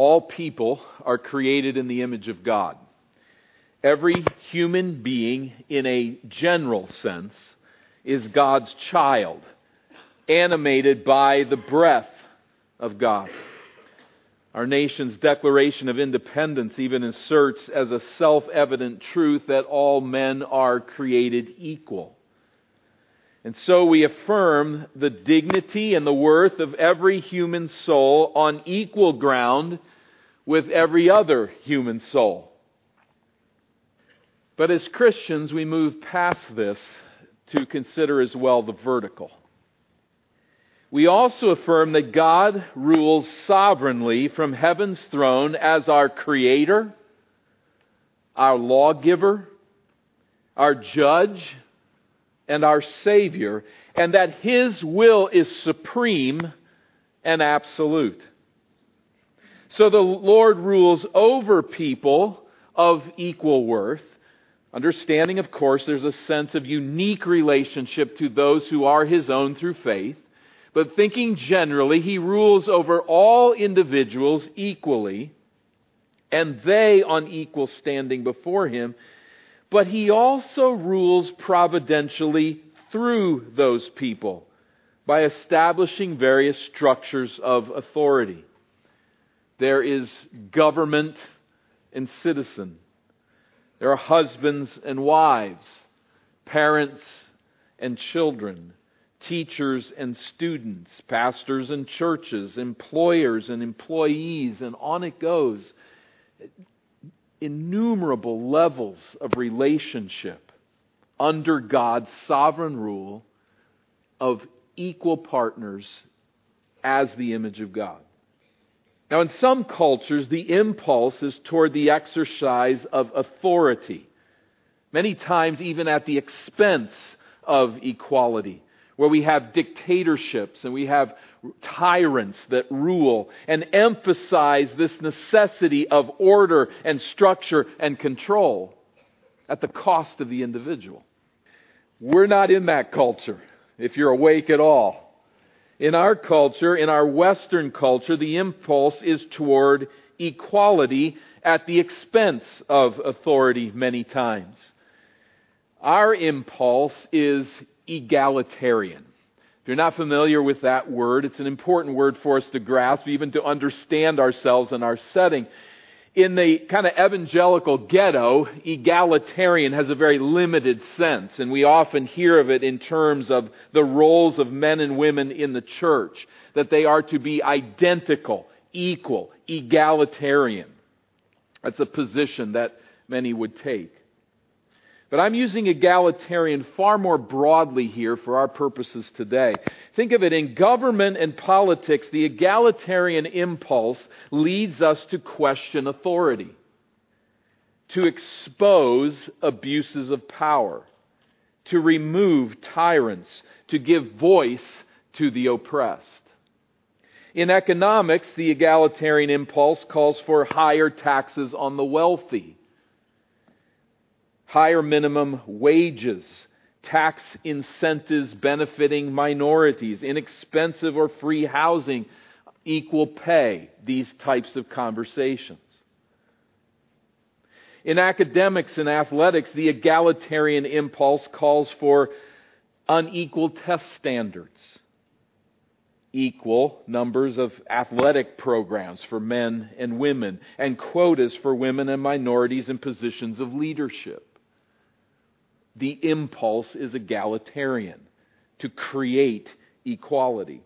All people are created in the image of God. Every human being, in a general sense, is God's child, animated by the breath of God. Our nation's Declaration of Independence even asserts as a self evident truth that all men are created equal. And so we affirm the dignity and the worth of every human soul on equal ground with every other human soul. But as Christians, we move past this to consider as well the vertical. We also affirm that God rules sovereignly from heaven's throne as our creator, our lawgiver, our judge, and our Savior, and that His will is supreme and absolute. So the Lord rules over people of equal worth. Understanding, of course, there's a sense of unique relationship to those who are His own through faith. But thinking generally, He rules over all individuals equally, and they on equal standing before Him but he also rules providentially through those people by establishing various structures of authority. There is government and citizen. There are husbands and wives, parents and children, teachers and students, pastors and churches, employers and employees, and on it goes innumerable levels of relationship under God's sovereign rule of equal partners as the image of God. Now, in some cultures, the impulse is toward the exercise of authority, many times even at the expense of equality where we have dictatorships and we have tyrants that rule and emphasize this necessity of order and structure and control at the cost of the individual. We're not in that culture, if you're awake at all. In our culture, in our Western culture, the impulse is toward equality at the expense of authority many times. Our impulse is egalitarian. If you're not familiar with that word, it's an important word for us to grasp, even to understand ourselves and our setting. In the kind of evangelical ghetto, egalitarian has a very limited sense, and we often hear of it in terms of the roles of men and women in the church, that they are to be identical, equal, egalitarian. That's a position that many would take. But I'm using egalitarian far more broadly here for our purposes today. Think of it in government and politics, the egalitarian impulse leads us to question authority, to expose abuses of power, to remove tyrants, to give voice to the oppressed. In economics, the egalitarian impulse calls for higher taxes on the wealthy higher minimum wages, tax incentives benefiting minorities, inexpensive or free housing, equal pay, these types of conversations. In academics and athletics, the egalitarian impulse calls for unequal test standards, equal numbers of athletic programs for men and women, and quotas for women and minorities in positions of leadership the impulse is egalitarian to create equality.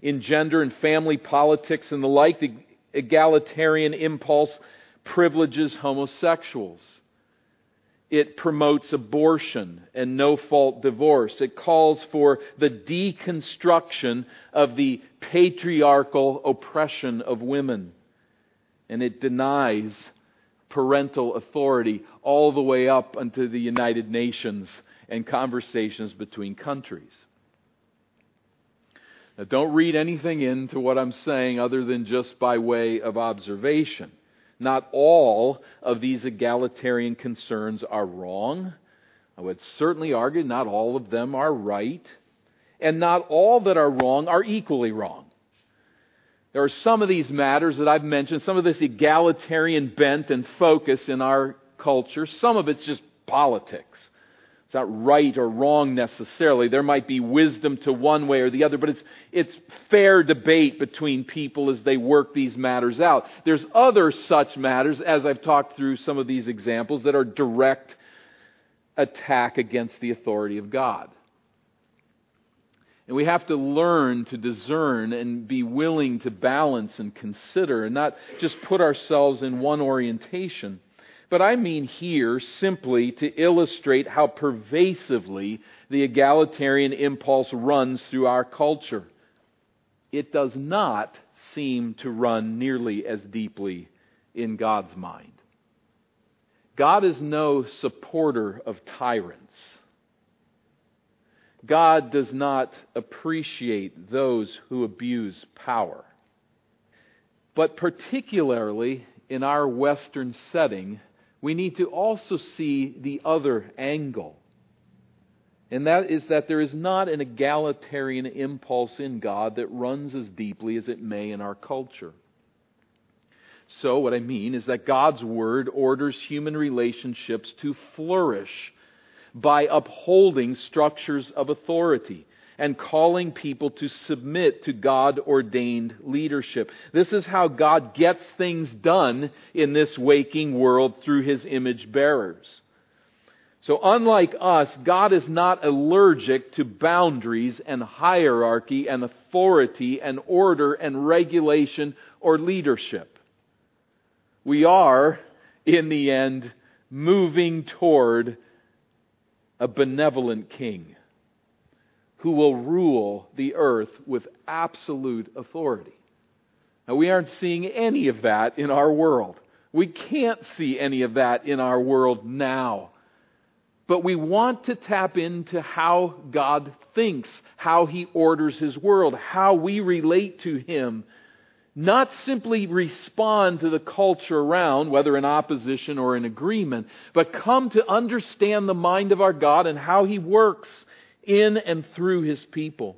In gender and family politics and the like, the egalitarian impulse privileges homosexuals. It promotes abortion and no fault divorce. It calls for the deconstruction of the patriarchal oppression of women. And it denies parental authority all the way up unto the United Nations and conversations between countries. Now, don't read anything into what I'm saying other than just by way of observation. Not all of these egalitarian concerns are wrong. I would certainly argue not all of them are right. And not all that are wrong are equally wrong. There are some of these matters that I've mentioned, some of this egalitarian bent and focus in our culture. Some of it's just politics. It's not right or wrong necessarily. There might be wisdom to one way or the other, but it's, it's fair debate between people as they work these matters out. There's other such matters, as I've talked through some of these examples, that are direct attack against the authority of God. And we have to learn to discern and be willing to balance and consider and not just put ourselves in one orientation. But I mean here simply to illustrate how pervasively the egalitarian impulse runs through our culture. It does not seem to run nearly as deeply in God's mind. God is no supporter of tyrants. God does not appreciate those who abuse power. But particularly in our Western setting, we need to also see the other angle. And that is that there is not an egalitarian impulse in God that runs as deeply as it may in our culture. So, what I mean is that God's Word orders human relationships to flourish by upholding structures of authority and calling people to submit to God ordained leadership. This is how God gets things done in this waking world through his image bearers. So, unlike us, God is not allergic to boundaries and hierarchy and authority and order and regulation or leadership. We are, in the end, moving toward a benevolent king who will rule the earth with absolute authority. Now, we aren't seeing any of that in our world. We can't see any of that in our world now. But we want to tap into how God thinks, how He orders His world, how we relate to Him. Not simply respond to the culture around, whether in opposition or in agreement, but come to understand the mind of our God and how He works in and through his people.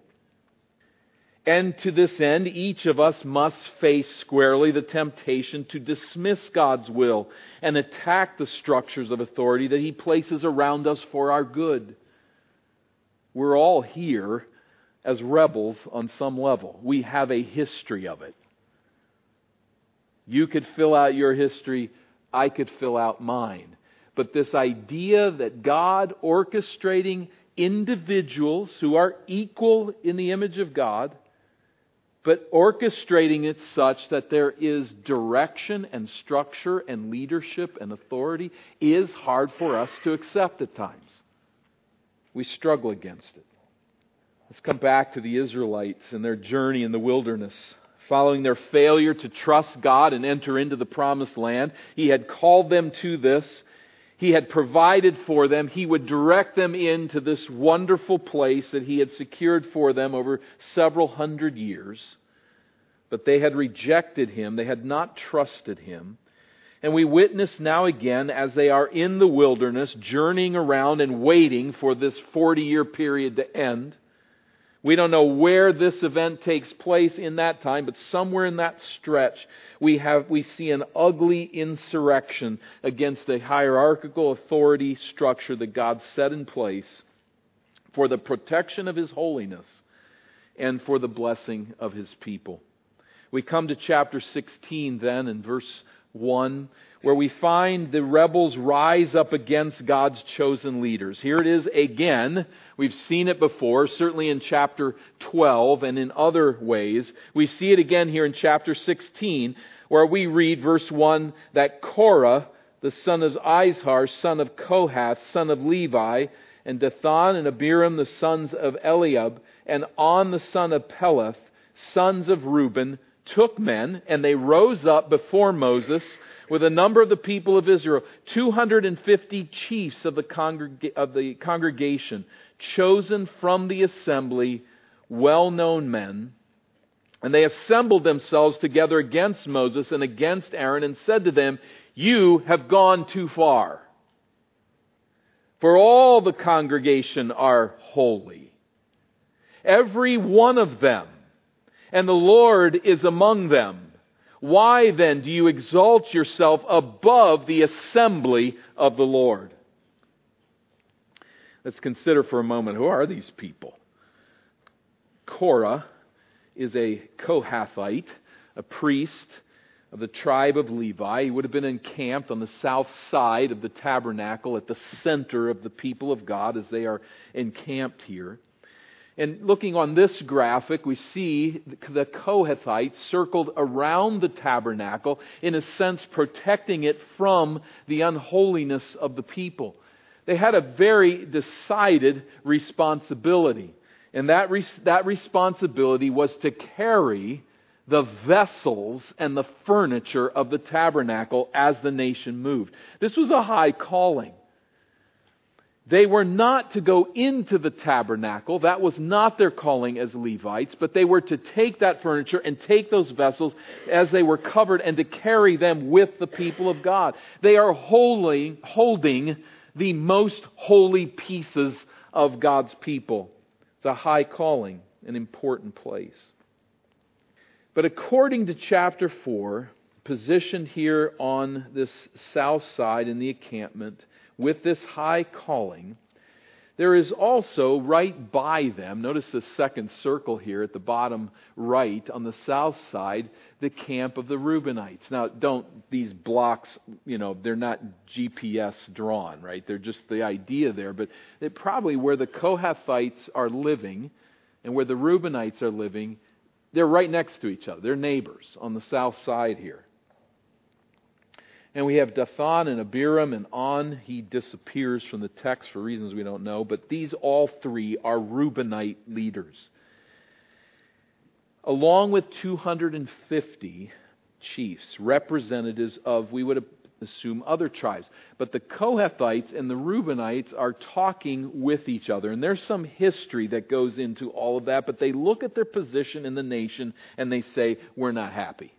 And to this end, each of us must face squarely the temptation to dismiss God's will and attack the structures of authority that He places around us for our good. We're all here as rebels on some level. We have a history of it. You could fill out your history, I could fill out mine. But this idea that God orchestrating individuals who are equal in the image of God, but orchestrating it such that there is direction and structure and leadership and authority is hard for us to accept at times. We struggle against it. Let's come back to the Israelites and their journey in the wilderness. Following their failure to trust God and enter into the promised land, He had called them to this he had provided for them. He would direct them into this wonderful place that He had secured for them over several hundred years. But they had rejected Him. They had not trusted Him. And we witness now again as they are in the wilderness, journeying around and waiting for this 40 year period to end. We don't know where this event takes place in that time, but somewhere in that stretch, we, have, we see an ugly insurrection against the hierarchical authority structure that God set in place for the protection of His holiness and for the blessing of His people. We come to chapter 16 then in verse 1 where we find the rebels rise up against God's chosen leaders. Here it is again. We've seen it before, certainly in chapter 12 and in other ways. We see it again here in chapter 16, where we read verse 1 that Korah, the son of Izhar, son of Kohath, son of Levi, and Dathan and Abiram, the sons of Eliab, and On, the son of Peleth, sons of Reuben, took men, and they rose up before Moses with a number of the people of Israel, 250 chiefs of the, congreg- of the congregation, chosen from the assembly, well known men. And they assembled themselves together against Moses and against Aaron and said to them, You have gone too far. For all the congregation are holy. Every one of them and the Lord is among them. Why then do you exalt yourself above the assembly of the Lord? Let's consider for a moment who are these people? Korah is a Kohathite, a priest of the tribe of Levi. He would have been encamped on the south side of the tabernacle at the center of the people of God as they are encamped here. And looking on this graphic, we see the Kohathites circled around the tabernacle, in a sense protecting it from the unholiness of the people. They had a very decided responsibility. And that, that responsibility was to carry the vessels and the furniture of the tabernacle as the nation moved. This was a high calling. They were not to go into the tabernacle. That was not their calling as Levites, but they were to take that furniture and take those vessels as they were covered and to carry them with the people of God. They are holy, holding the most holy pieces of God's people. It's a high calling, an important place. But according to chapter 4, positioned here on this south side in the encampment with this high calling, there is also right by them, notice the second circle here at the bottom right on the south side, the camp of the Reubenites. Now, don't, these blocks, you know, they're not GPS drawn, right? They're just the idea there, but they probably where the Kohathites are living and where the Reubenites are living they're right next to each other. They're neighbors on the south side here. And we have Dathan and Abiram and On. He disappears from the text for reasons we don't know, but these all three are Reubenite leaders. Along with 250 chiefs, representatives of, we would assume other tribes. But the Kohathites and the Reubenites are talking with each other. And there's some history that goes into all of that, but they look at their position in the nation and they say, We're not happy.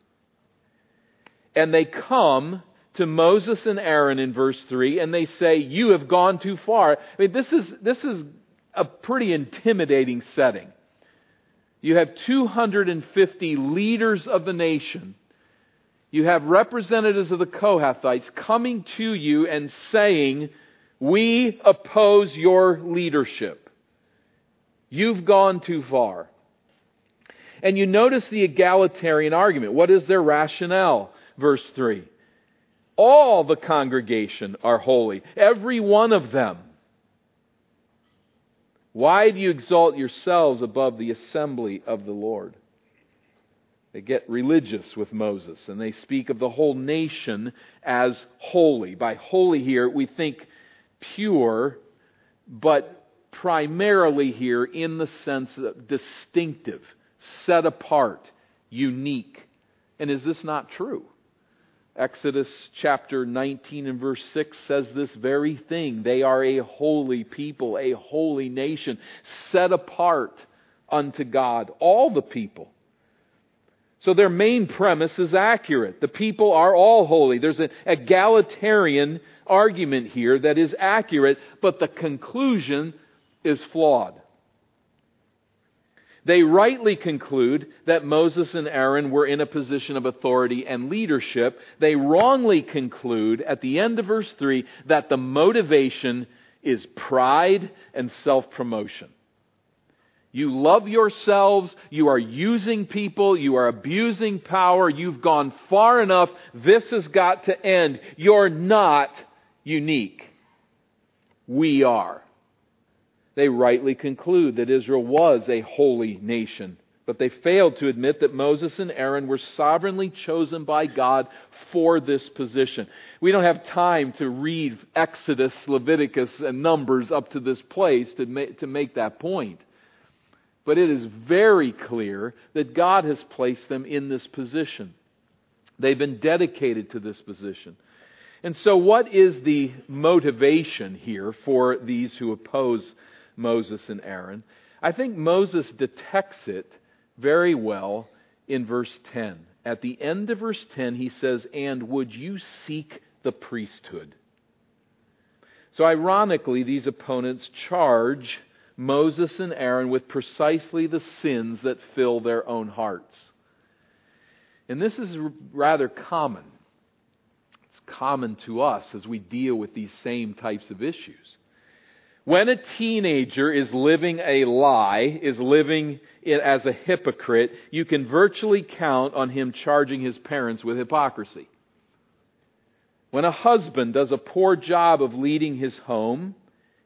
And they come to Moses and Aaron in verse 3 and they say, You have gone too far. I mean, this is, this is a pretty intimidating setting. You have 250 leaders of the nation you have representatives of the Kohathites coming to you and saying, We oppose your leadership. You've gone too far. And you notice the egalitarian argument. What is their rationale? Verse 3. All the congregation are holy, every one of them. Why do you exalt yourselves above the assembly of the Lord? They get religious with Moses and they speak of the whole nation as holy. By holy here, we think pure, but primarily here in the sense of distinctive, set apart, unique. And is this not true? Exodus chapter 19 and verse 6 says this very thing. They are a holy people, a holy nation, set apart unto God. All the people. So their main premise is accurate. The people are all holy. There's an egalitarian argument here that is accurate, but the conclusion is flawed. They rightly conclude that Moses and Aaron were in a position of authority and leadership. They wrongly conclude at the end of verse 3 that the motivation is pride and self promotion. You love yourselves. You are using people. You are abusing power. You've gone far enough. This has got to end. You're not unique. We are. They rightly conclude that Israel was a holy nation, but they failed to admit that Moses and Aaron were sovereignly chosen by God for this position. We don't have time to read Exodus, Leviticus, and Numbers up to this place to make, to make that point. But it is very clear that God has placed them in this position. They've been dedicated to this position. And so, what is the motivation here for these who oppose Moses and Aaron? I think Moses detects it very well in verse 10. At the end of verse 10, he says, And would you seek the priesthood? So, ironically, these opponents charge Moses and Aaron with precisely the sins that fill their own hearts. And this is rather common. It's common to us as we deal with these same types of issues. When a teenager is living a lie, is living it as a hypocrite, you can virtually count on him charging his parents with hypocrisy. When a husband does a poor job of leading his home,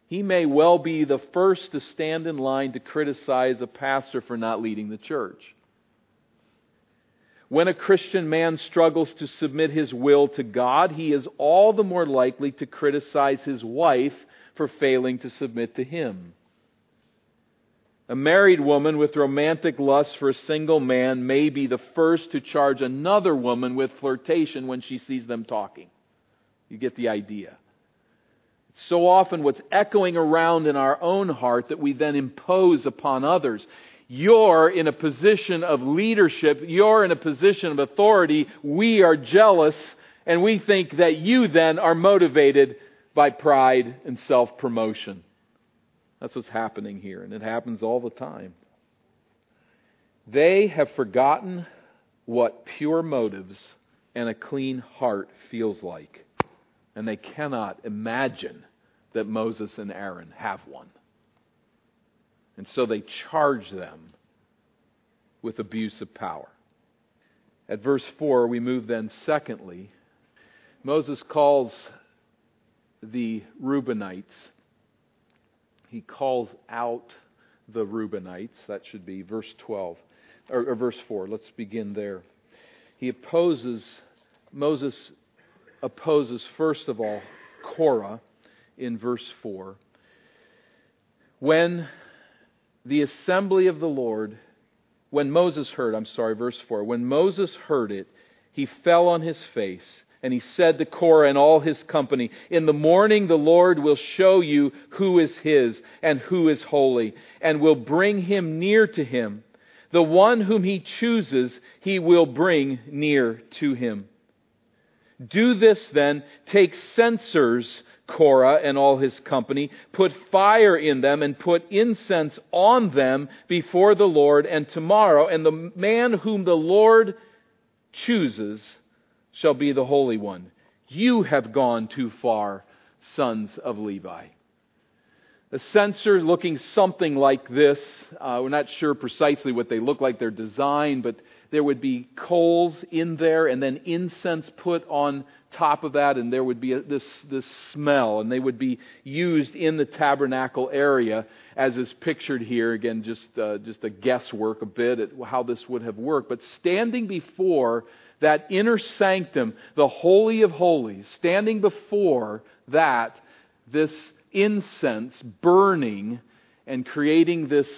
he may well be the first to stand in line to criticize a pastor for not leading the church. When a Christian man struggles to submit his will to God, he is all the more likely to criticize his wife for failing to submit to him. A married woman with romantic lust for a single man may be the first to charge another woman with flirtation when she sees them talking. You get the idea. It's so often what's echoing around in our own heart that we then impose upon others. You're in a position of leadership. You're in a position of authority. We are jealous and we think that you then are motivated by pride and self promotion. That's what's happening here, and it happens all the time. They have forgotten what pure motives and a clean heart feels like, and they cannot imagine that Moses and Aaron have one. And so they charge them with abuse of power. At verse 4, we move then, secondly, Moses calls the Reubenites. He calls out the Reubenites. That should be verse 12, or, or verse 4. Let's begin there. He opposes, Moses opposes, first of all, Korah in verse 4. When the assembly of the Lord, when Moses heard, I'm sorry, verse 4, when Moses heard it, he fell on his face and he said to Korah and all his company, In the morning the Lord will show you who is his and who is holy, and will bring him near to him. The one whom he chooses, he will bring near to him. Do this then, take censers, Korah and all his company, put fire in them and put incense on them before the Lord, and tomorrow, and the man whom the Lord chooses, shall be the Holy One. You have gone too far, sons of Levi. A censer looking something like this. Uh, we're not sure precisely what they look like, their design, but there would be coals in there and then incense put on top of that, and there would be a, this, this smell, and they would be used in the tabernacle area as is pictured here. Again, just, uh, just a guesswork a bit at how this would have worked. But standing before that inner sanctum, the Holy of Holies, standing before that, this incense burning and creating this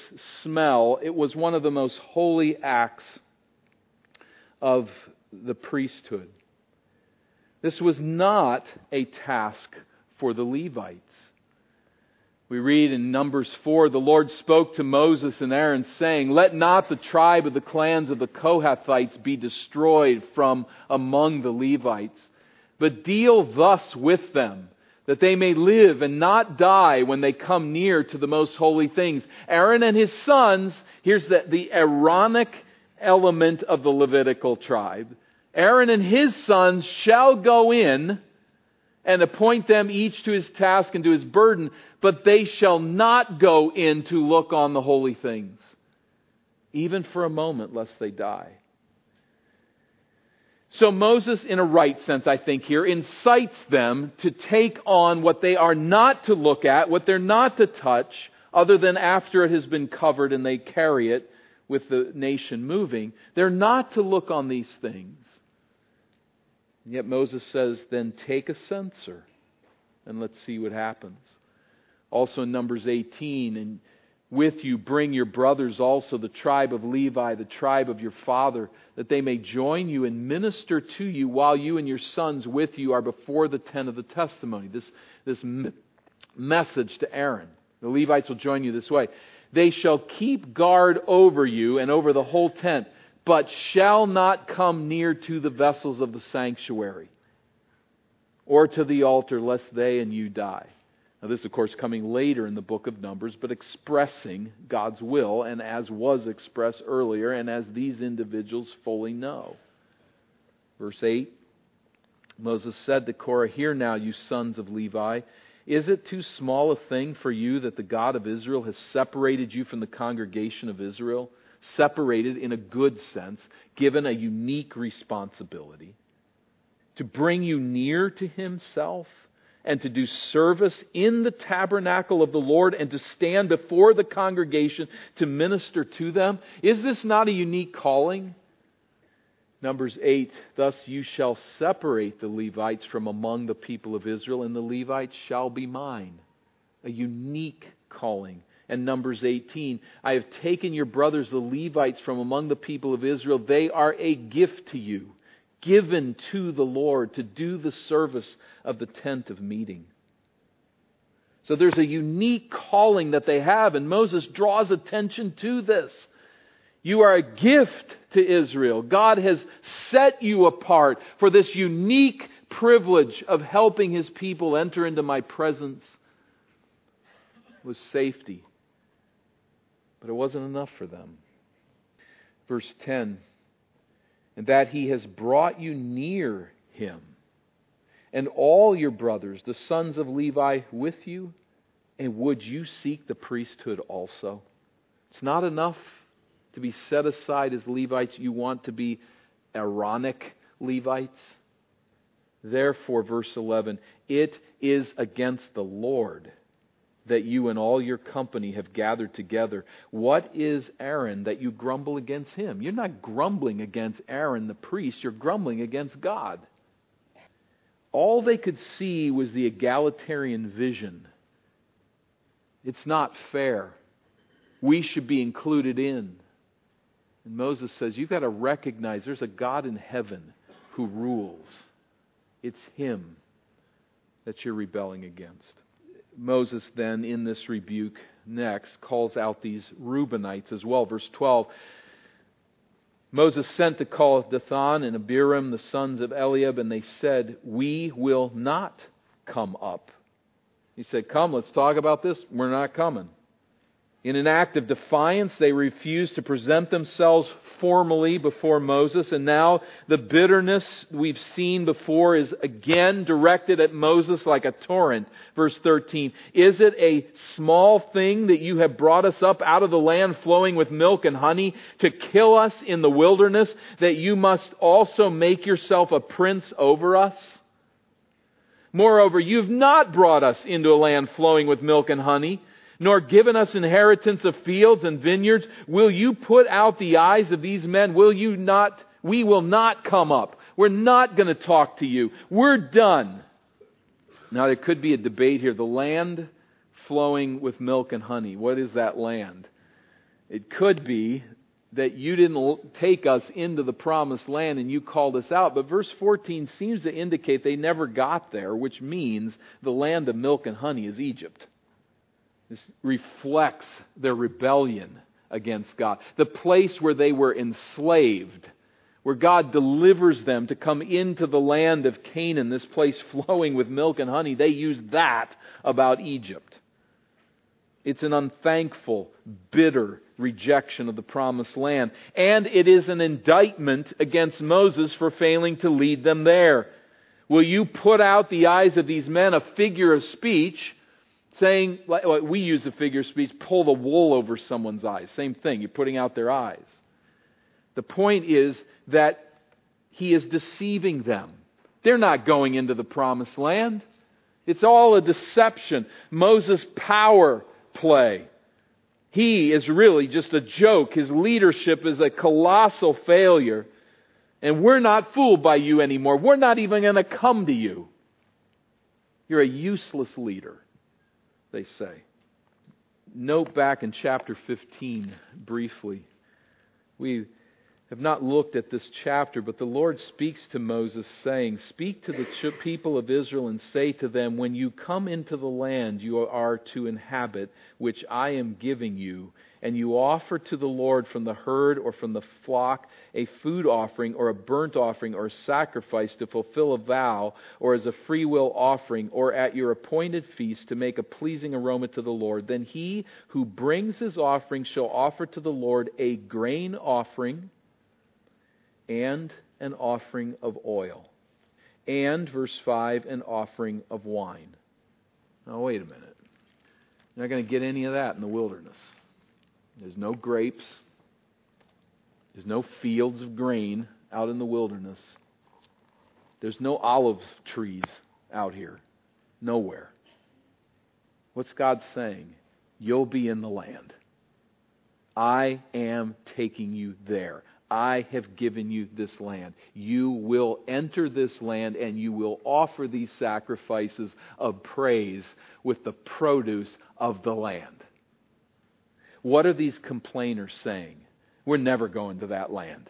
smell, it was one of the most holy acts of the priesthood. This was not a task for the Levites. We read in Numbers 4 the Lord spoke to Moses and Aaron, saying, Let not the tribe of the clans of the Kohathites be destroyed from among the Levites, but deal thus with them, that they may live and not die when they come near to the most holy things. Aaron and his sons, here's the, the Aaronic element of the Levitical tribe. Aaron and his sons shall go in and appoint them each to his task and to his burden, but they shall not go in to look on the holy things, even for a moment, lest they die. So Moses, in a right sense, I think here, incites them to take on what they are not to look at, what they're not to touch, other than after it has been covered and they carry it with the nation moving. They're not to look on these things. And yet Moses says, then take a censer and let's see what happens. Also in Numbers 18, and with you bring your brothers also, the tribe of Levi, the tribe of your father, that they may join you and minister to you while you and your sons with you are before the tent of the testimony. This, this message to Aaron. The Levites will join you this way. They shall keep guard over you and over the whole tent but shall not come near to the vessels of the sanctuary or to the altar, lest they and you die. Now, this, of course, coming later in the book of Numbers, but expressing God's will, and as was expressed earlier, and as these individuals fully know. Verse 8 Moses said to Korah, Hear now, you sons of Levi. Is it too small a thing for you that the God of Israel has separated you from the congregation of Israel? Separated in a good sense, given a unique responsibility to bring you near to Himself and to do service in the tabernacle of the Lord and to stand before the congregation to minister to them? Is this not a unique calling? Numbers 8 Thus you shall separate the Levites from among the people of Israel, and the Levites shall be mine. A unique calling. And Numbers 18 I have taken your brothers, the Levites, from among the people of Israel. They are a gift to you given to the Lord to do the service of the tent of meeting. So there's a unique calling that they have, and Moses draws attention to this. You are a gift to Israel. God has set you apart for this unique privilege of helping his people enter into my presence with safety. But it wasn't enough for them. Verse 10 and that he has brought you near him, and all your brothers, the sons of Levi, with you, and would you seek the priesthood also? It's not enough to be set aside as Levites. You want to be Aaronic Levites. Therefore, verse 11, it is against the Lord that you and all your company have gathered together. What is Aaron that you grumble against him? You're not grumbling against Aaron the priest, you're grumbling against God. All they could see was the egalitarian vision. It's not fair. We should be included in. And Moses says, You've got to recognize there's a God in heaven who rules. It's Him that you're rebelling against. Moses then, in this rebuke, next calls out these Reubenites as well. Verse 12 Moses sent to call Dathan and Abiram, the sons of Eliab, and they said, We will not come up. He said, Come, let's talk about this. We're not coming. In an act of defiance, they refused to present themselves formally before Moses, and now the bitterness we've seen before is again directed at Moses like a torrent. Verse 13 Is it a small thing that you have brought us up out of the land flowing with milk and honey to kill us in the wilderness, that you must also make yourself a prince over us? Moreover, you've not brought us into a land flowing with milk and honey nor given us inheritance of fields and vineyards. Will you put out the eyes of these men? Will you not? We will not come up. We're not going to talk to you. We're done. Now, there could be a debate here. The land flowing with milk and honey. What is that land? It could be that you didn't take us into the promised land and you called us out. But verse 14 seems to indicate they never got there, which means the land of milk and honey is Egypt. This reflects their rebellion against God. The place where they were enslaved, where God delivers them to come into the land of Canaan, this place flowing with milk and honey, they use that about Egypt. It's an unthankful, bitter rejection of the promised land. And it is an indictment against Moses for failing to lead them there. Will you put out the eyes of these men a figure of speech saying, like we use the figure of speech, pull the wool over someone's eyes. Same thing, you're putting out their eyes. The point is that he is deceiving them. They're not going into the promised land. It's all a deception. Moses' power play. He is really just a joke. His leadership is a colossal failure. And we're not fooled by you anymore. We're not even going to come to you. You're a useless leader they say. Note back in chapter 15 briefly. We have not looked at this chapter, but the Lord speaks to Moses, saying, Speak to the people of Israel and say to them, When you come into the land you are to inhabit, which I am giving you, and you offer to the Lord from the herd or from the flock a food offering or a burnt offering or a sacrifice to fulfill a vow or as a freewill offering or at your appointed feast to make a pleasing aroma to the Lord, then he who brings his offering shall offer to the Lord a grain offering and an offering of oil. And, verse 5, an offering of wine. Now, wait a minute. You're not going to get any of that in the wilderness. There's no grapes. There's no fields of grain out in the wilderness. There's no olive trees out here. Nowhere. What's God saying? You'll be in the land. I am taking you there. I have given you this land. You will enter this land and you will offer these sacrifices of praise with the produce of the land. What are these complainers saying? We're never going to that land.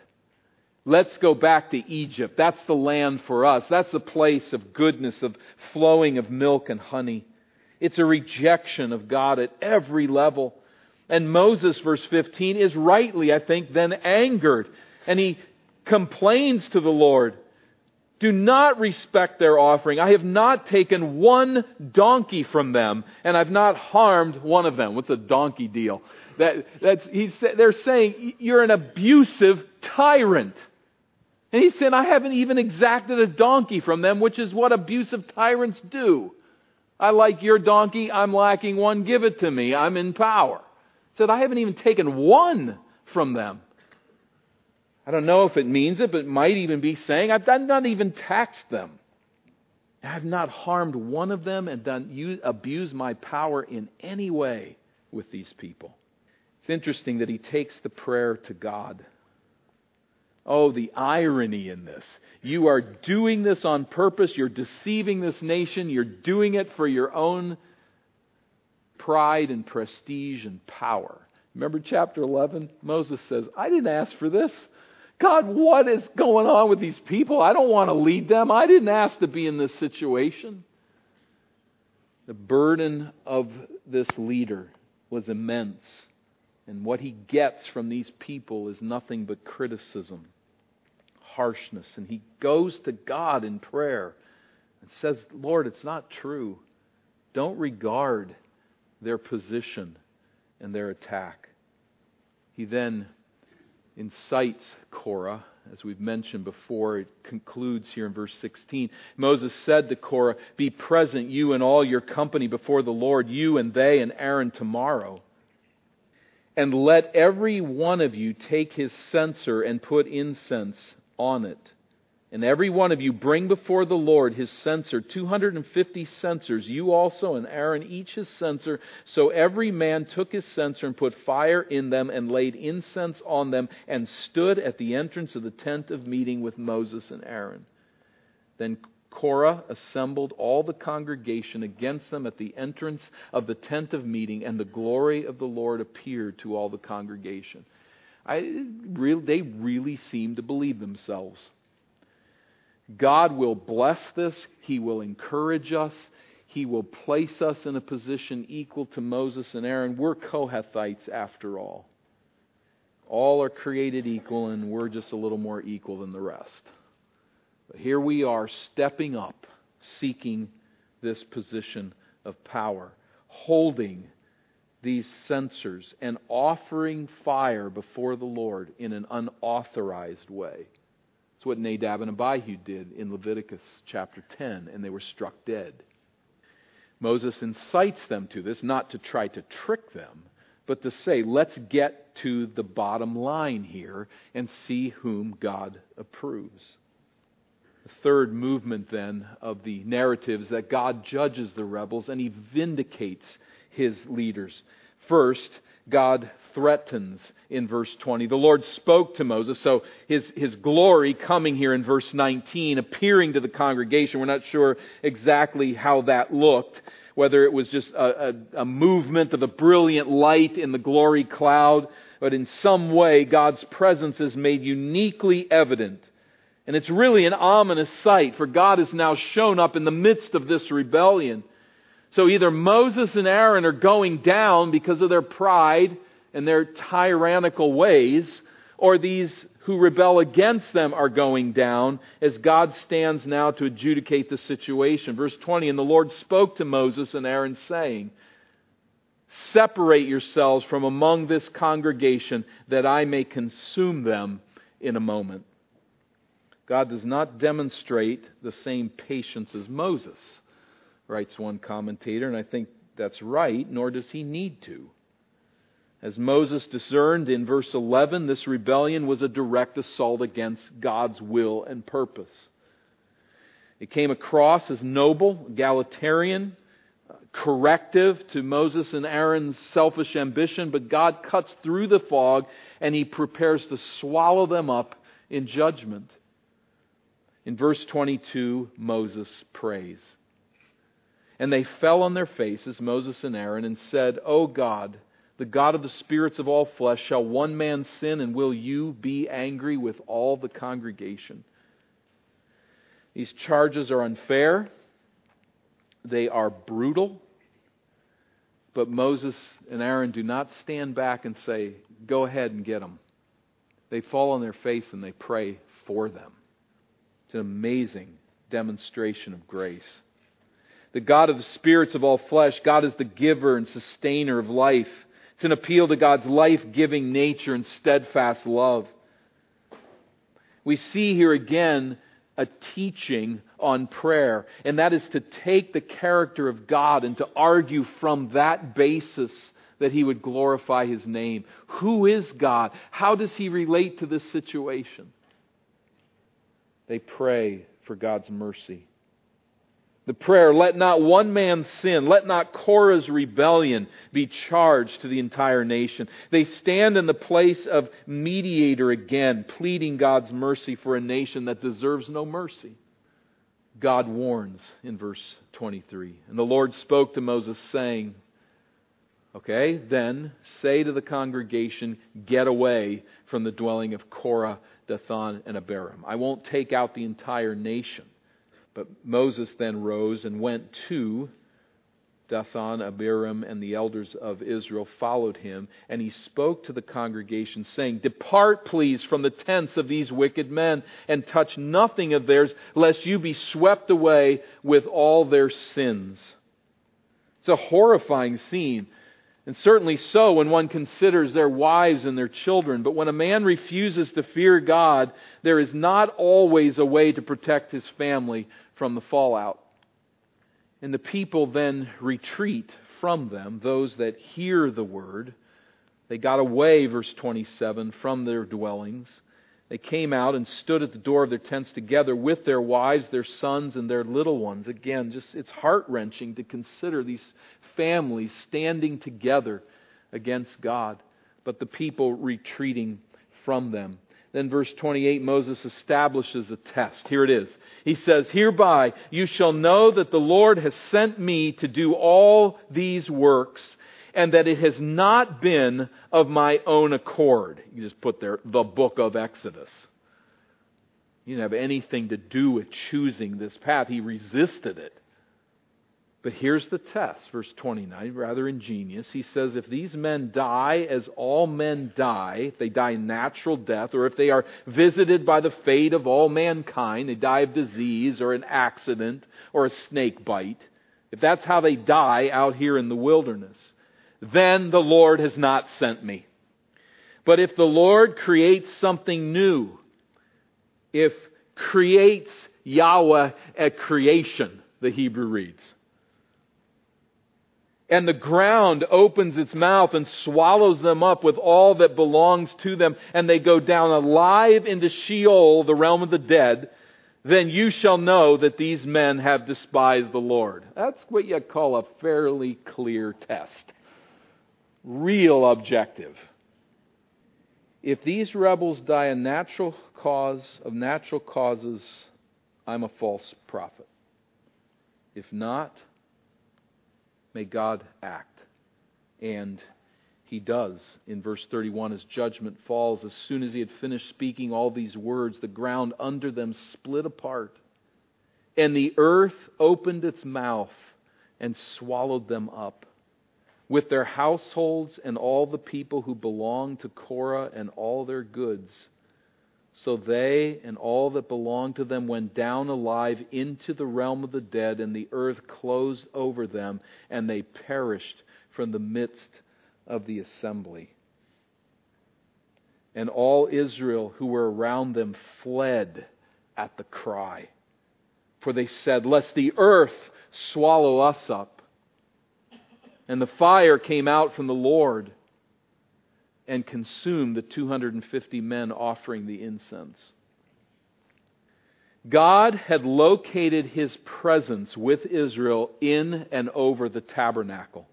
Let's go back to Egypt. That's the land for us. That's the place of goodness, of flowing of milk and honey. It's a rejection of God at every level. And Moses, verse 15, is rightly, I think, then angered. And he complains to the Lord do not respect their offering. I have not taken one donkey from them, and I've not harmed one of them. What's a donkey deal? That, that's, he's, they're saying, You're an abusive tyrant. And he said, I haven't even exacted a donkey from them, which is what abusive tyrants do. I like your donkey, I'm lacking one, give it to me, I'm in power. He said, I haven't even taken one from them. I don't know if it means it, but it might even be saying, I've not even taxed them. I've not harmed one of them and done you abuse my power in any way with these people. It's interesting that he takes the prayer to God. Oh, the irony in this. You are doing this on purpose. You're deceiving this nation. You're doing it for your own pride and prestige and power. Remember chapter 11? Moses says, I didn't ask for this. God, what is going on with these people? I don't want to lead them. I didn't ask to be in this situation. The burden of this leader was immense. And what he gets from these people is nothing but criticism, harshness. And he goes to God in prayer and says, Lord, it's not true. Don't regard their position and their attack. He then incites Korah. As we've mentioned before, it concludes here in verse 16. Moses said to Korah, Be present, you and all your company, before the Lord, you and they and Aaron tomorrow. And let every one of you take his censer and put incense on it. And every one of you bring before the Lord his censer, 250 censers, you also and Aaron each his censer. So every man took his censer and put fire in them and laid incense on them and stood at the entrance of the tent of meeting with Moses and Aaron. Then Korah assembled all the congregation against them at the entrance of the tent of meeting, and the glory of the Lord appeared to all the congregation. I, they really seemed to believe themselves. God will bless this. He will encourage us. He will place us in a position equal to Moses and Aaron. We're Kohathites after all. All are created equal, and we're just a little more equal than the rest. But here we are stepping up, seeking this position of power, holding these censers and offering fire before the Lord in an unauthorized way. It's what Nadab and Abihu did in Leviticus chapter 10, and they were struck dead. Moses incites them to this, not to try to trick them, but to say, let's get to the bottom line here and see whom God approves. The third movement, then, of the narrative is that God judges the rebels and he vindicates his leaders. First, God threatens in verse 20. The Lord spoke to Moses, so his, his glory coming here in verse 19, appearing to the congregation. We're not sure exactly how that looked, whether it was just a, a, a movement of a brilliant light in the glory cloud, but in some way God's presence is made uniquely evident. And it's really an ominous sight, for God has now shown up in the midst of this rebellion. So either Moses and Aaron are going down because of their pride and their tyrannical ways, or these who rebel against them are going down, as God stands now to adjudicate the situation. Verse 20 And the Lord spoke to Moses and Aaron, saying, Separate yourselves from among this congregation, that I may consume them in a moment. God does not demonstrate the same patience as Moses, writes one commentator, and I think that's right, nor does he need to. As Moses discerned in verse 11, this rebellion was a direct assault against God's will and purpose. It came across as noble, egalitarian, corrective to Moses and Aaron's selfish ambition, but God cuts through the fog and he prepares to swallow them up in judgment. In verse 22, Moses prays. And they fell on their faces, Moses and Aaron, and said, O God, the God of the spirits of all flesh, shall one man sin, and will you be angry with all the congregation? These charges are unfair. They are brutal. But Moses and Aaron do not stand back and say, Go ahead and get them. They fall on their face and they pray for them. It's an amazing demonstration of grace. The God of the spirits of all flesh, God is the giver and sustainer of life. It's an appeal to God's life giving nature and steadfast love. We see here again a teaching on prayer, and that is to take the character of God and to argue from that basis that he would glorify his name. Who is God? How does he relate to this situation? They pray for God's mercy. The prayer, let not one man sin, let not Korah's rebellion be charged to the entire nation. They stand in the place of mediator again, pleading God's mercy for a nation that deserves no mercy. God warns in verse 23. And the Lord spoke to Moses, saying, Okay, then say to the congregation, Get away from the dwelling of Korah, Dathan, and Abiram. I won't take out the entire nation. But Moses then rose and went to Dathan, Abiram, and the elders of Israel followed him, and he spoke to the congregation, saying, Depart, please, from the tents of these wicked men, and touch nothing of theirs, lest you be swept away with all their sins. It's a horrifying scene. And certainly so when one considers their wives and their children. But when a man refuses to fear God, there is not always a way to protect his family from the fallout. And the people then retreat from them, those that hear the word. They got away, verse 27, from their dwellings. They came out and stood at the door of their tents together with their wives, their sons, and their little ones. Again, just it's heart wrenching to consider these families standing together against God, but the people retreating from them. Then, verse 28, Moses establishes a test. Here it is. He says, Hereby you shall know that the Lord has sent me to do all these works, and that it has not been of my own accord. You just put there, the book of Exodus. He didn't have anything to do with choosing this path, he resisted it. But here's the test, verse 29, rather ingenious. He says, If these men die as all men die, if they die natural death, or if they are visited by the fate of all mankind, they die of disease or an accident or a snake bite, if that's how they die out here in the wilderness, then the Lord has not sent me. But if the Lord creates something new, if creates Yahweh at creation, the Hebrew reads, and the ground opens its mouth and swallows them up with all that belongs to them, and they go down alive into Sheol, the realm of the dead, then you shall know that these men have despised the Lord. That's what you call a fairly clear test. Real objective. If these rebels die a natural cause of natural causes, I'm a false prophet. If not, May God act. And he does in verse 31 as judgment falls. As soon as he had finished speaking all these words, the ground under them split apart, and the earth opened its mouth and swallowed them up. with their households and all the people who belonged to Korah and all their goods. So they and all that belonged to them went down alive into the realm of the dead, and the earth closed over them, and they perished from the midst of the assembly. And all Israel who were around them fled at the cry. For they said, Lest the earth swallow us up. And the fire came out from the Lord and consumed the 250 men offering the incense. God had located his presence with Israel in and over the tabernacle.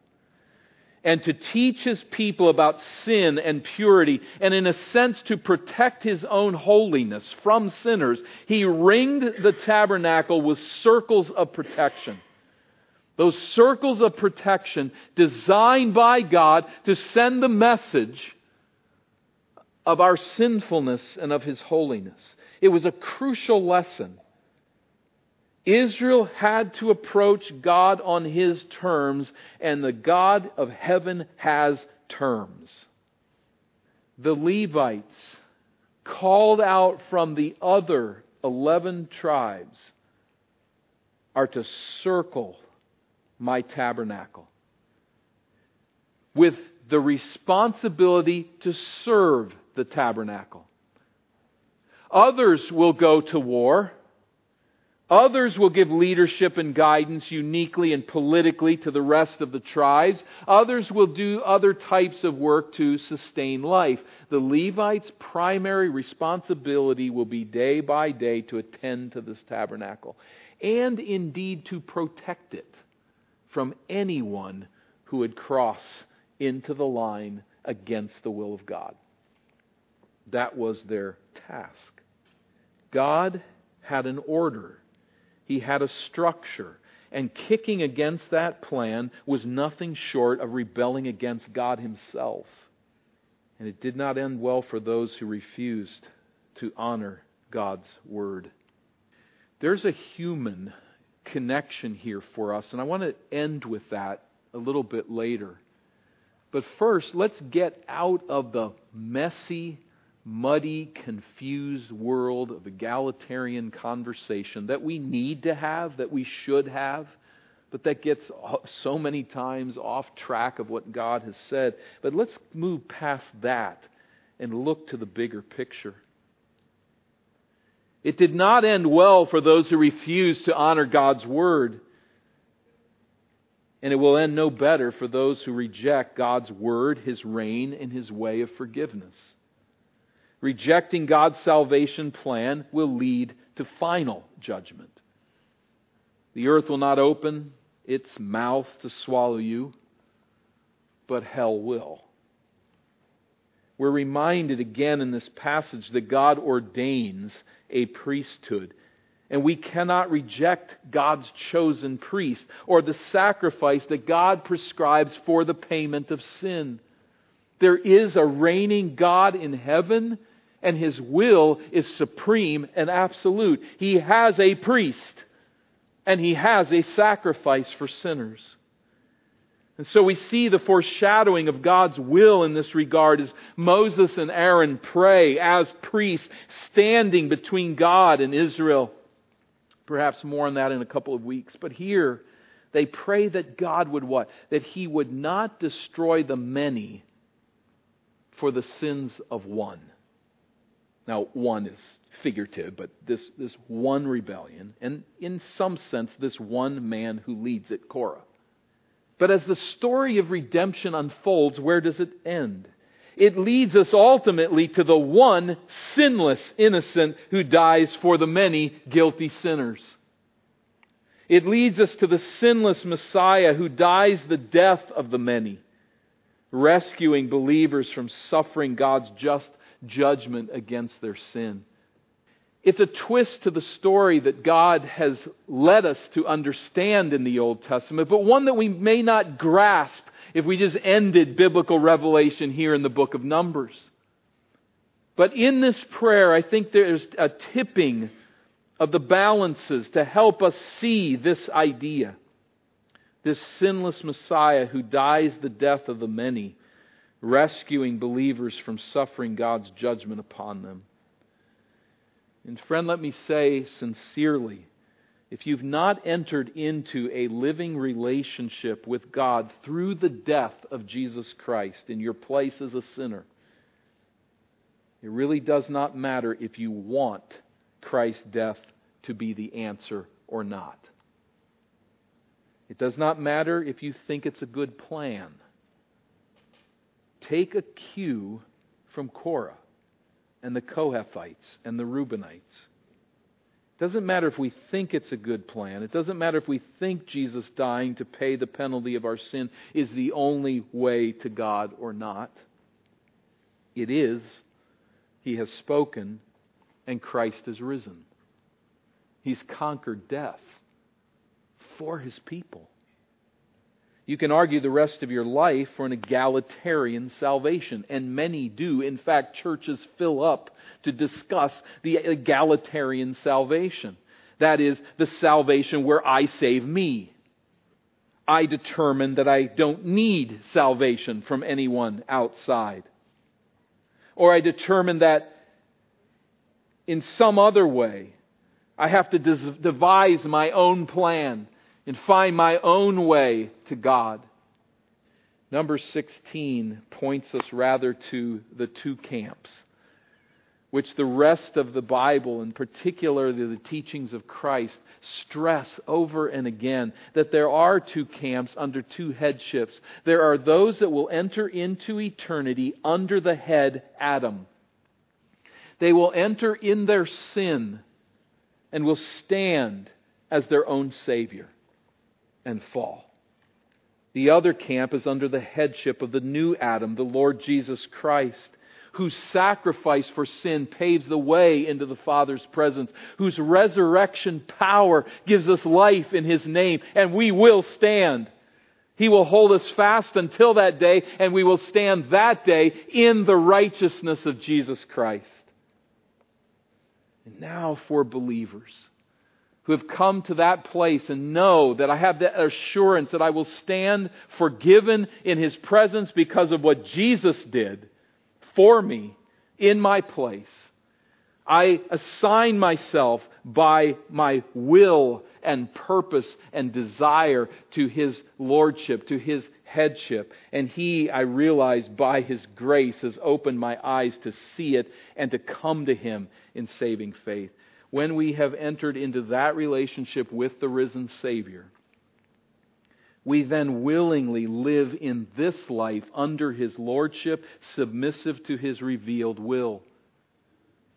And to teach his people about sin and purity, and in a sense to protect his own holiness from sinners, he ringed the tabernacle with circles of protection. Those circles of protection designed by God to send the message of our sinfulness and of His holiness. It was a crucial lesson. Israel had to approach God on His terms, and the God of heaven has terms. The Levites, called out from the other 11 tribes, are to circle my tabernacle with the responsibility to serve the tabernacle. Others will go to war. Others will give leadership and guidance uniquely and politically to the rest of the tribes. Others will do other types of work to sustain life. The Levites' primary responsibility will be day by day to attend to this tabernacle and indeed to protect it from anyone who would cross into the line against the will of God. That was their task. God had an order, He had a structure. And kicking against that plan was nothing short of rebelling against God Himself. And it did not end well for those who refused to honor God's word. There's a human connection here for us, and I want to end with that a little bit later. But first, let's get out of the messy, muddy, confused world of egalitarian conversation that we need to have, that we should have, but that gets so many times off track of what God has said. But let's move past that and look to the bigger picture. It did not end well for those who refused to honor God's word. And it will end no better for those who reject God's word, his reign, and his way of forgiveness. Rejecting God's salvation plan will lead to final judgment. The earth will not open its mouth to swallow you, but hell will. We're reminded again in this passage that God ordains a priesthood. And we cannot reject God's chosen priest or the sacrifice that God prescribes for the payment of sin. There is a reigning God in heaven, and his will is supreme and absolute. He has a priest, and he has a sacrifice for sinners. And so we see the foreshadowing of God's will in this regard as Moses and Aaron pray as priests standing between God and Israel. Perhaps more on that in a couple of weeks. But here, they pray that God would what? That He would not destroy the many for the sins of one. Now, one is figurative, but this, this one rebellion, and in some sense, this one man who leads it, Korah. But as the story of redemption unfolds, where does it end? It leads us ultimately to the one sinless innocent who dies for the many guilty sinners. It leads us to the sinless Messiah who dies the death of the many, rescuing believers from suffering God's just judgment against their sin. It's a twist to the story that God has led us to understand in the Old Testament, but one that we may not grasp if we just ended biblical revelation here in the book of Numbers. But in this prayer, I think there's a tipping of the balances to help us see this idea This sinless Messiah who dies the death of the many, rescuing believers from suffering God's judgment upon them. And friend, let me say sincerely, if you've not entered into a living relationship with God through the death of Jesus Christ in your place as a sinner, it really does not matter if you want Christ's death to be the answer or not. It does not matter if you think it's a good plan. Take a cue from Korah and the Kohathites and the Reubenites. It doesn't matter if we think it's a good plan. It doesn't matter if we think Jesus dying to pay the penalty of our sin is the only way to God or not. It is. He has spoken, and Christ has risen. He's conquered death for his people. You can argue the rest of your life for an egalitarian salvation, and many do. In fact, churches fill up to discuss the egalitarian salvation. That is, the salvation where I save me. I determine that I don't need salvation from anyone outside. Or I determine that in some other way, I have to devise my own plan and find my own way to God. Number 16 points us rather to the two camps, which the rest of the Bible, and particularly the teachings of Christ, stress over and again that there are two camps under two headships. There are those that will enter into eternity under the head Adam. They will enter in their sin and will stand as their own Savior and fall. The other camp is under the headship of the new Adam, the Lord Jesus Christ, whose sacrifice for sin paves the way into the Father's presence, whose resurrection power gives us life in His name, and we will stand. He will hold us fast until that day, and we will stand that day in the righteousness of Jesus Christ. And now for believers who have come to that place and know that I have that assurance that I will stand forgiven in His presence because of what Jesus did for me in my place. I assign myself by my will and purpose and desire to His Lordship, to His headship. And He, I realize, by His grace, has opened my eyes to see it and to come to Him in saving faith when we have entered into that relationship with the risen Savior, we then willingly live in this life under His Lordship, submissive to His revealed will.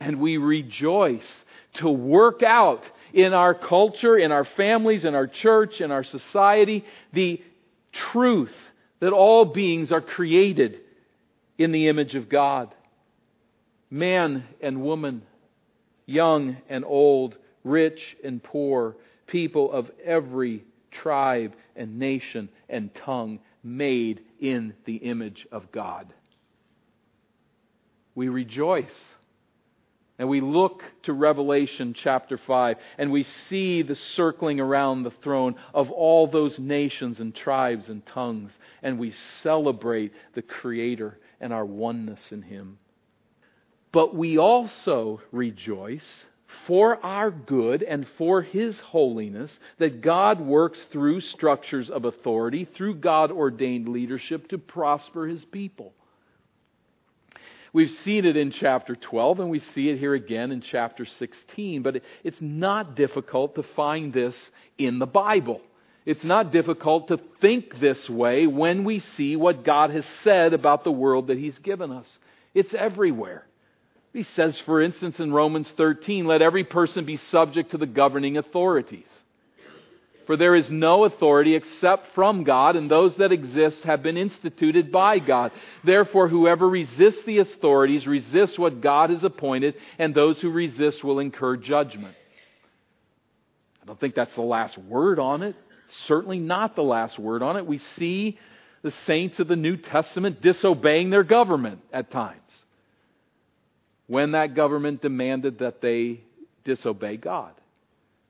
And we rejoice to work out in our culture, in our families, in our church, in our society, the truth that all beings are created in the image of God. Man and woman young and old, rich and poor, people of every tribe and nation and tongue made in the image of God. We rejoice. And we look to Revelation chapter 5 and we see the circling around the throne of all those nations and tribes and tongues. And we celebrate the Creator and our oneness in Him. But we also rejoice for our good and for His holiness that God works through structures of authority, through God ordained leadership to prosper His people. We've seen it in chapter 12, and we see it here again in chapter 16, but it's not difficult to find this in the Bible. It's not difficult to think this way when we see what God has said about the world that He's given us. It's everywhere. He says, for instance, in Romans 13, let every person be subject to the governing authorities. For there is no authority except from God, and those that exist have been instituted by God. Therefore, whoever resists the authorities resists what God has appointed, and those who resist will incur judgment. I don't think that's the last word on it. Certainly not the last word on it. We see the saints of the New Testament disobeying their government at times when that government demanded that they disobey God.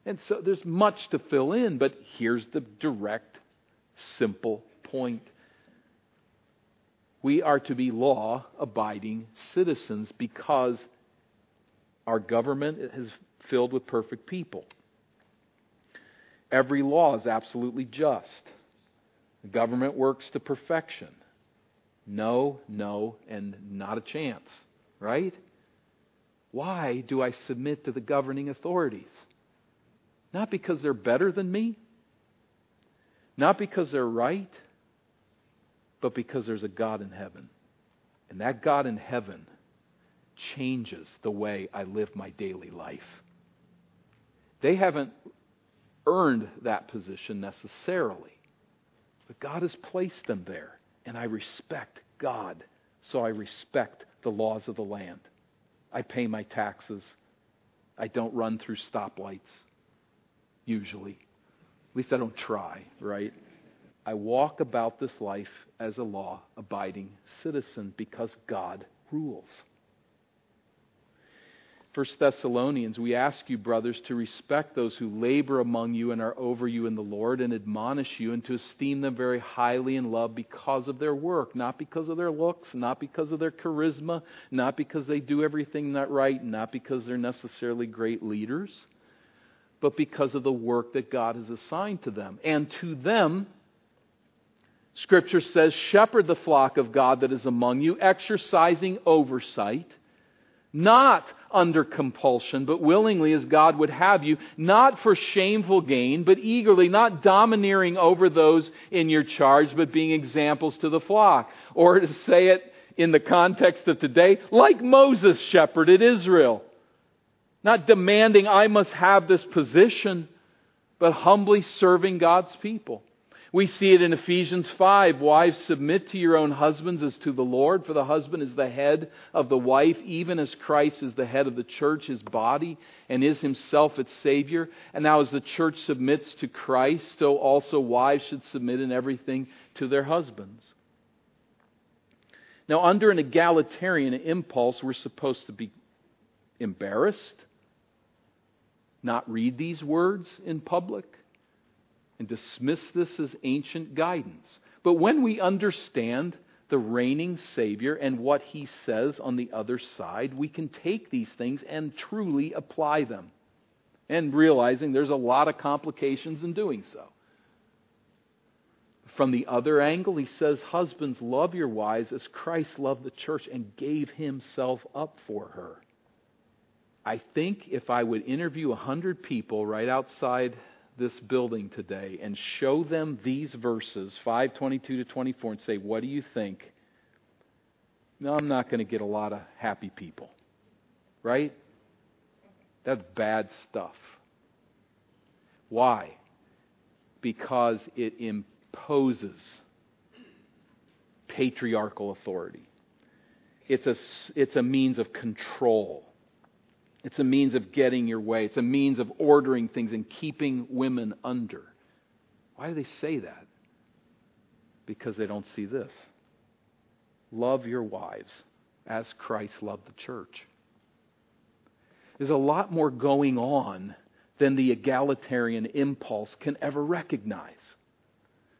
And so there's much to fill in, but here's the direct simple point. We are to be law abiding citizens because our government is filled with perfect people. Every law is absolutely just. The government works to perfection. No, no, and not a chance, right? Why do I submit to the governing authorities? Not because they're better than me, not because they're right, but because there's a God in heaven. And that God in heaven changes the way I live my daily life. They haven't earned that position necessarily, but God has placed them there, and I respect God, so I respect the laws of the land. I pay my taxes. I don't run through stoplights, usually. At least I don't try, right? I walk about this life as a law abiding citizen because God rules. 1 Thessalonians, we ask you, brothers, to respect those who labor among you and are over you in the Lord and admonish you and to esteem them very highly in love because of their work, not because of their looks, not because of their charisma, not because they do everything that right, not because they're necessarily great leaders, but because of the work that God has assigned to them. And to them, Scripture says, shepherd the flock of God that is among you, exercising oversight not under compulsion, but willingly as God would have you, not for shameful gain, but eagerly, not domineering over those in your charge, but being examples to the flock. Or to say it in the context of today, like Moses shepherded Israel. Not demanding, I must have this position, but humbly serving God's people. We see it in Ephesians 5. Wives, submit to your own husbands as to the Lord, for the husband is the head of the wife, even as Christ is the head of the church, his body, and is himself its Savior. And now, as the church submits to Christ, so also wives should submit in everything to their husbands. Now, under an egalitarian impulse, we're supposed to be embarrassed, not read these words in public and dismiss this as ancient guidance. But when we understand the reigning Savior and what he says on the other side, we can take these things and truly apply them. And realizing there's a lot of complications in doing so. From the other angle, he says, Husbands, love your wives as Christ loved the church and gave himself up for her. I think if I would interview a hundred people right outside this building today and show them these verses, 522 to 24, and say, What do you think? No, I'm not going to get a lot of happy people. Right? That's bad stuff. Why? Because it imposes patriarchal authority. It's a, it's a means of control. It's a means of getting your way. It's a means of ordering things and keeping women under. Why do they say that? Because they don't see this. Love your wives as Christ loved the church. There's a lot more going on than the egalitarian impulse can ever recognize.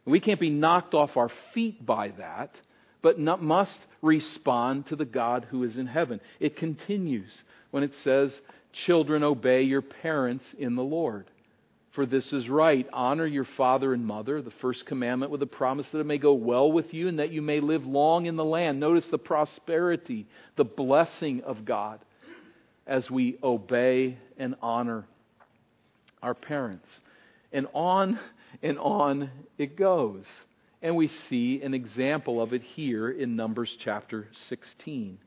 We can't be knocked off our feet by that, but must respond to the God who is in heaven. It continues when it says, Children, obey your parents in the Lord. For this is right. Honor your father and mother, the first commandment with a promise that it may go well with you and that you may live long in the land. Notice the prosperity, the blessing of God as we obey and honor our parents. And on and on it goes. And we see an example of it here in Numbers chapter 16.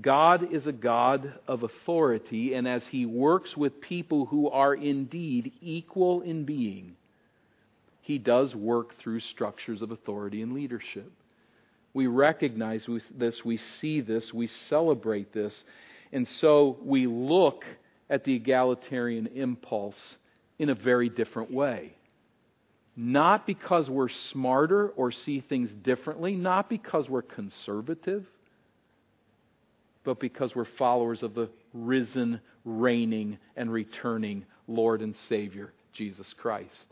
God is a God of authority, and as He works with people who are indeed equal in being, He does work through structures of authority and leadership. We recognize this, we see this, we celebrate this, and so we look at the egalitarian impulse in a very different way. Not because we're smarter or see things differently, not because we're conservative but because we're followers of the risen, reigning, and returning Lord and Savior, Jesus Christ.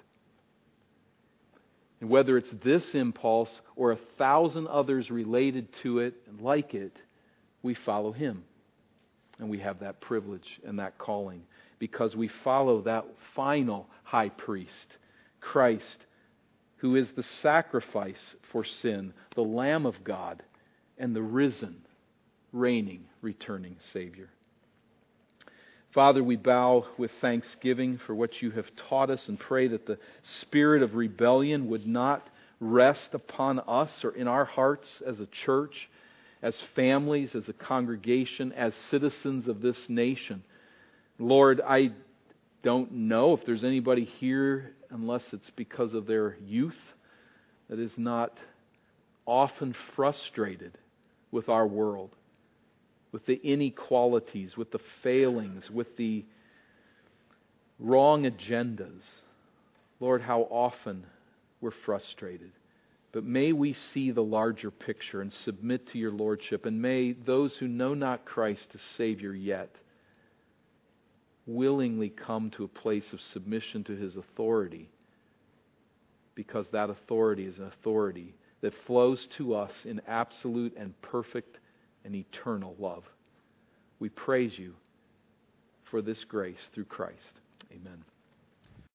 And whether it's this impulse or a thousand others related to it and like it, we follow Him. And we have that privilege and that calling because we follow that final high priest, Christ, who is the sacrifice for sin, the Lamb of God, and the risen, reigning, returning Savior. Father, we bow with thanksgiving for what you have taught us and pray that the spirit of rebellion would not rest upon us or in our hearts as a church, as families, as a congregation, as citizens of this nation. Lord, I don't know if there's anybody here, unless it's because of their youth, that is not often frustrated with our world with the inequalities, with the failings, with the wrong agendas. Lord, how often we're frustrated. But may we see the larger picture and submit to your Lordship. And may those who know not Christ as Savior yet willingly come to a place of submission to His authority because that authority is an authority that flows to us in absolute and perfect and eternal love. We praise you for this grace through Christ. Amen.